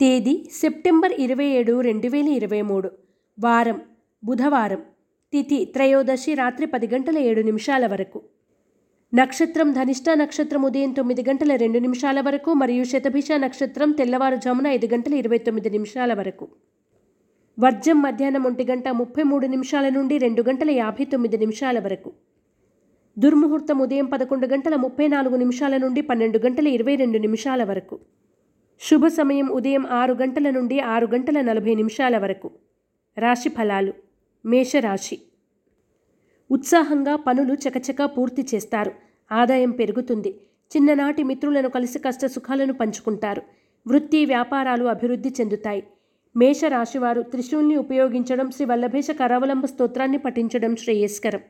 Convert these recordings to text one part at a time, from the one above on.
తేదీ సెప్టెంబర్ ఇరవై ఏడు రెండు వేల ఇరవై మూడు. వారం బుధవారం. తిథి త్రయోదశి రాత్రి పది గంటల ఏడు నిమిషాల వరకు. నక్షత్రం ధనిష్ట నక్షత్రం ఉదయం తొమ్మిది గంటల రెండు నిమిషాల వరకు మరియు శతభిష నక్షత్రం తెల్లవారుజామున ఐదు గంటల ఇరవై తొమ్మిది నిమిషాల వరకు. వర్జం మధ్యాహ్నం ఒంటి గంట ముప్పై మూడు నిమిషాల నుండి రెండు గంటల యాభై తొమ్మిది నిమిషాల వరకు. దుర్ముహూర్తం ఉదయం పదకొండు గంటల ముప్పై నాలుగు నిమిషాల నుండి పన్నెండు గంటల ఇరవై రెండు నిమిషాల వరకు. శుభ సమయం ఉదయం ఆరు గంటల నుండి ఆరు గంటల నలభై నిమిషాల వరకు. రాశి ఫలాలు. మేషరాశి. ఉత్సాహంగా పనులు చకచకా పూర్తి చేస్తారు. ఆదాయం పెరుగుతుంది. చిన్ననాటి మిత్రులను కలిసి కష్ట సుఖాలను పంచుకుంటారు. వృత్తి వ్యాపారాలు అభివృద్ధి చెందుతాయి. మేషరాశివారు త్రిశూల్ని ఉపయోగించడం శ్రీ వల్లభేష కరావలంబ స్తోత్రాన్ని పఠించడం శ్రేయస్కరం.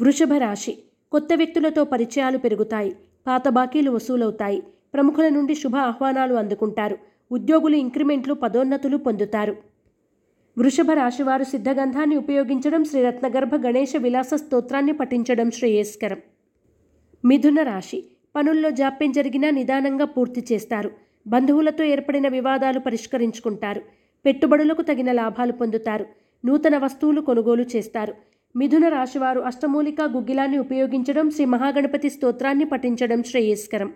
వృషభ రాశి కొత్త వ్యక్తులతో పరిచయాలు పెరుగుతాయి. పాత బాకీలు వసూలవుతాయి. ప్రముఖుల నుండి శుభ ఆహ్వానాలు అందుకుంటారు. ఉద్యోగులు ఇంక్రిమెంట్లు పదోన్నతులు పొందుతారు. వృషభ రాశివారు సిద్ధగంధాన్ని ఉపయోగించడం శ్రీ రత్నగర్భ గణేష విలాస స్తోత్రాన్ని పఠించడం శ్రేయస్కరం. మిథున రాశి పనుల్లో జాప్యం జరిగినా నిదానంగా పూర్తి చేస్తారు. బంధువులతో ఏర్పడిన వివాదాలు పరిష్కరించుకుంటారు. పెట్టుబడులకు తగిన లాభాలు పొందుతారు. నూతన వస్తువులు కొనుగోలు చేస్తారు. మిథున రాశివారు అష్టమూలిక గుగ్గిలాన్ని ఉపయోగించడం శ్రీ మహాగణపతి స్తోత్రాన్ని పఠించడం శ్రేయస్కరం.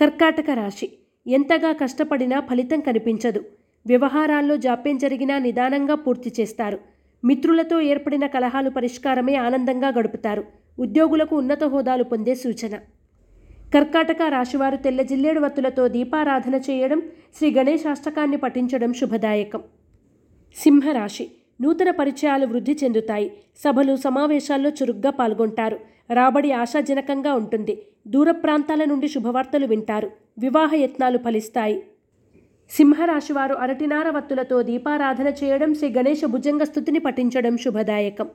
కర్కాటక రాశి. ఎంతగా కష్టపడినా ఫలితం కనిపించదు. వ్యవహారాల్లో జాప్యం జరిగినా నిదానంగా పూర్తి చేస్తారు. మిత్రులతో ఏర్పడిన కలహాలు పరిష్కారమే ఆనందంగా గడుపుతారు. ఉద్యోగులకు ఉన్నత హోదాలు పొందే సూచన. కర్కాటక రాశివారు తెల్ల జిల్లేడు వత్తులతో దీపారాధన చేయడం శ్రీ గణేశాష్టకాన్ని పఠించడం శుభదాయకం. సింహరాశి. నూతన పరిచయాలు వృద్ధి చెందుతాయి. సభలు సమావేశాల్లో చురుగ్గా పాల్గొంటారు. రాబడి ఆశాజనకంగా ఉంటుంది. దూర ప్రాంతాల నుండి శుభవార్తలు వింటారు. వివాహ యత్నాలు ఫలిస్తాయి. సింహరాశివారు అరటినార వత్తులతో దీపారాధన చేయడం శ్రీ గణేష భుజంగ స్థుతిని పఠించడం శుభదాయకం.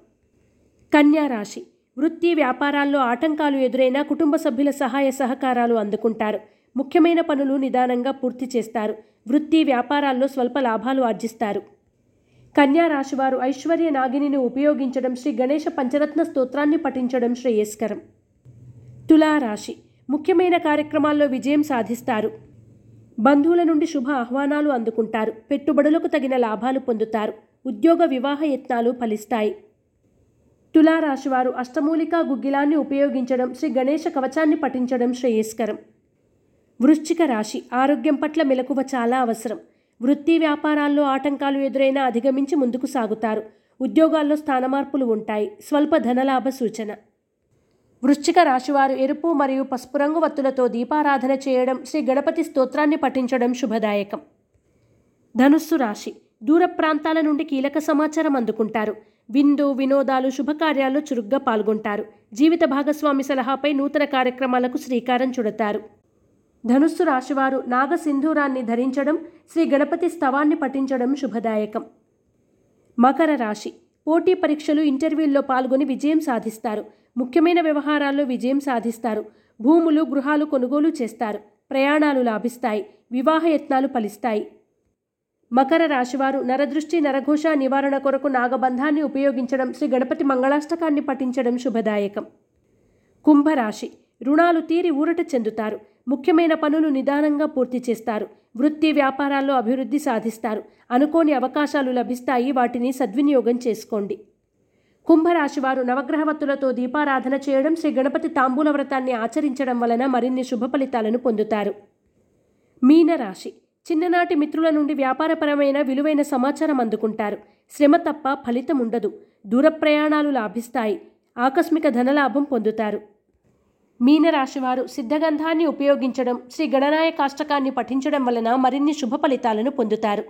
కన్యా రాశి. వృత్తి వ్యాపారాల్లో ఆటంకాలు ఎదురైనా కుటుంబ సభ్యుల సహాయ సహకారాలు అందుకుంటారు. ముఖ్యమైన పనులు నిదానంగా పూర్తి చేస్తారు. వృత్తి వ్యాపారాల్లో స్వల్ప లాభాలు ఆర్జిస్తారు. కన్యా రాశివారు ఐశ్వర్య నాగిని ఉపయోగించడం శ్రీ గణేష పంచరత్న స్తోత్రాన్ని పఠించడం శ్రేయస్కరం. తులారాశి. ముఖ్యమైన కార్యక్రమాల్లో విజయం సాధిస్తారు. బంధువుల నుండి శుభ ఆహ్వానాలు అందుకుంటారు. పెట్టుబడులకు తగిన లాభాలు పొందుతారు. ఉద్యోగ వివాహ యత్నాలు ఫలిస్తాయి. తులారాశివారు అష్టమూలికా గుగ్గిలాన్ని ఉపయోగించడం శ్రీ గణేష కవచాన్ని పఠించడం శ్రేయస్కరం. వృశ్చిక రాశి. ఆరోగ్యం పట్ల మెలకువ చాలా అవసరం. వృత్తి వ్యాపారాల్లో ఆటంకాలు ఎదురైనా అధిగమించి ముందుకు సాగుతారు. ఉద్యోగాల్లో స్థానమార్పులు ఉంటాయి. స్వల్ప ధనలాభ సూచన. వృశ్చిక రాశివారు ఎరుపు మరియు పసుపు రంగు వత్తులతో దీపారాధన చేయడం శ్రీ గణపతి స్తోత్రాన్ని పఠించడం శుభదాయకం. ధనుస్సు రాశి. దూర ప్రాంతాల నుండి కీలక సమాచారం అందుకుంటారు. విందు వినోదాలు శుభకార్యాల్లో చురుగ్గా పాల్గొంటారు. జీవిత భాగస్వామి సలహాపై నూతన కార్యక్రమాలకు శ్రీకారం చుడతారు. ధనుస్సు రాశివారు నాగసింధూరాన్ని ధరించడం శ్రీ గణపతి స్తవాన్ని పఠించడం శుభదాయకం. మకర రాశి. పోటీ పరీక్షలు ఇంటర్వ్యూల్లో పాల్గొని విజయం సాధిస్తారు. ముఖ్యమైన వ్యవహారాల్లో విజయం సాధిస్తారు. భూములు గృహాలు కొనుగోలు చేస్తారు. ప్రయాణాలు లాభిస్తాయి. వివాహ యత్నాలు ఫలిస్తాయి. మకర రాశివారు నరదృష్టి నరఘోష నివారణ కొరకు నాగబంధాన్ని ఉపయోగించడం శ్రీ గణపతి మంగళాష్టకాన్ని పఠించడం శుభదాయకం. కుంభరాశి. రుణాలు తీరి ఊరట చెందుతారు. ముఖ్యమైన పనులు నిదానంగా పూర్తి చేస్తారు. వృత్తి వ్యాపారాల్లో అభివృద్ధి సాధిస్తారు. అనుకోని అవకాశాలు లభిస్తాయి. వాటిని సద్వినియోగం చేసుకోండి. కుంభరాశివారు నవగ్రహవత్తులతో దీపారాధన చేయడం శ్రీ గణపతి తాంబూల వ్రతాన్ని ఆచరించడం వలన మరిన్ని శుభ ఫలితాలను పొందుతారు. మీనరాశి. చిన్ననాటి మిత్రుల నుండి వ్యాపారపరమైన విలువైన సమాచారం అందుకుంటారు. శ్రమ తప్ప ఫలితం ఉండదు. దూర ప్రయాణాలు లాభిస్తాయి. ఆకస్మిక ధనలాభం పొందుతారు. మీనరాశివారు సిద్ధగంధాన్ని ఉపయోగించడం శ్రీ గణనాయ కాష్టకాన్ని పఠించడం వలన మరిన్ని శుభ ఫలితాలను పొందుతారు.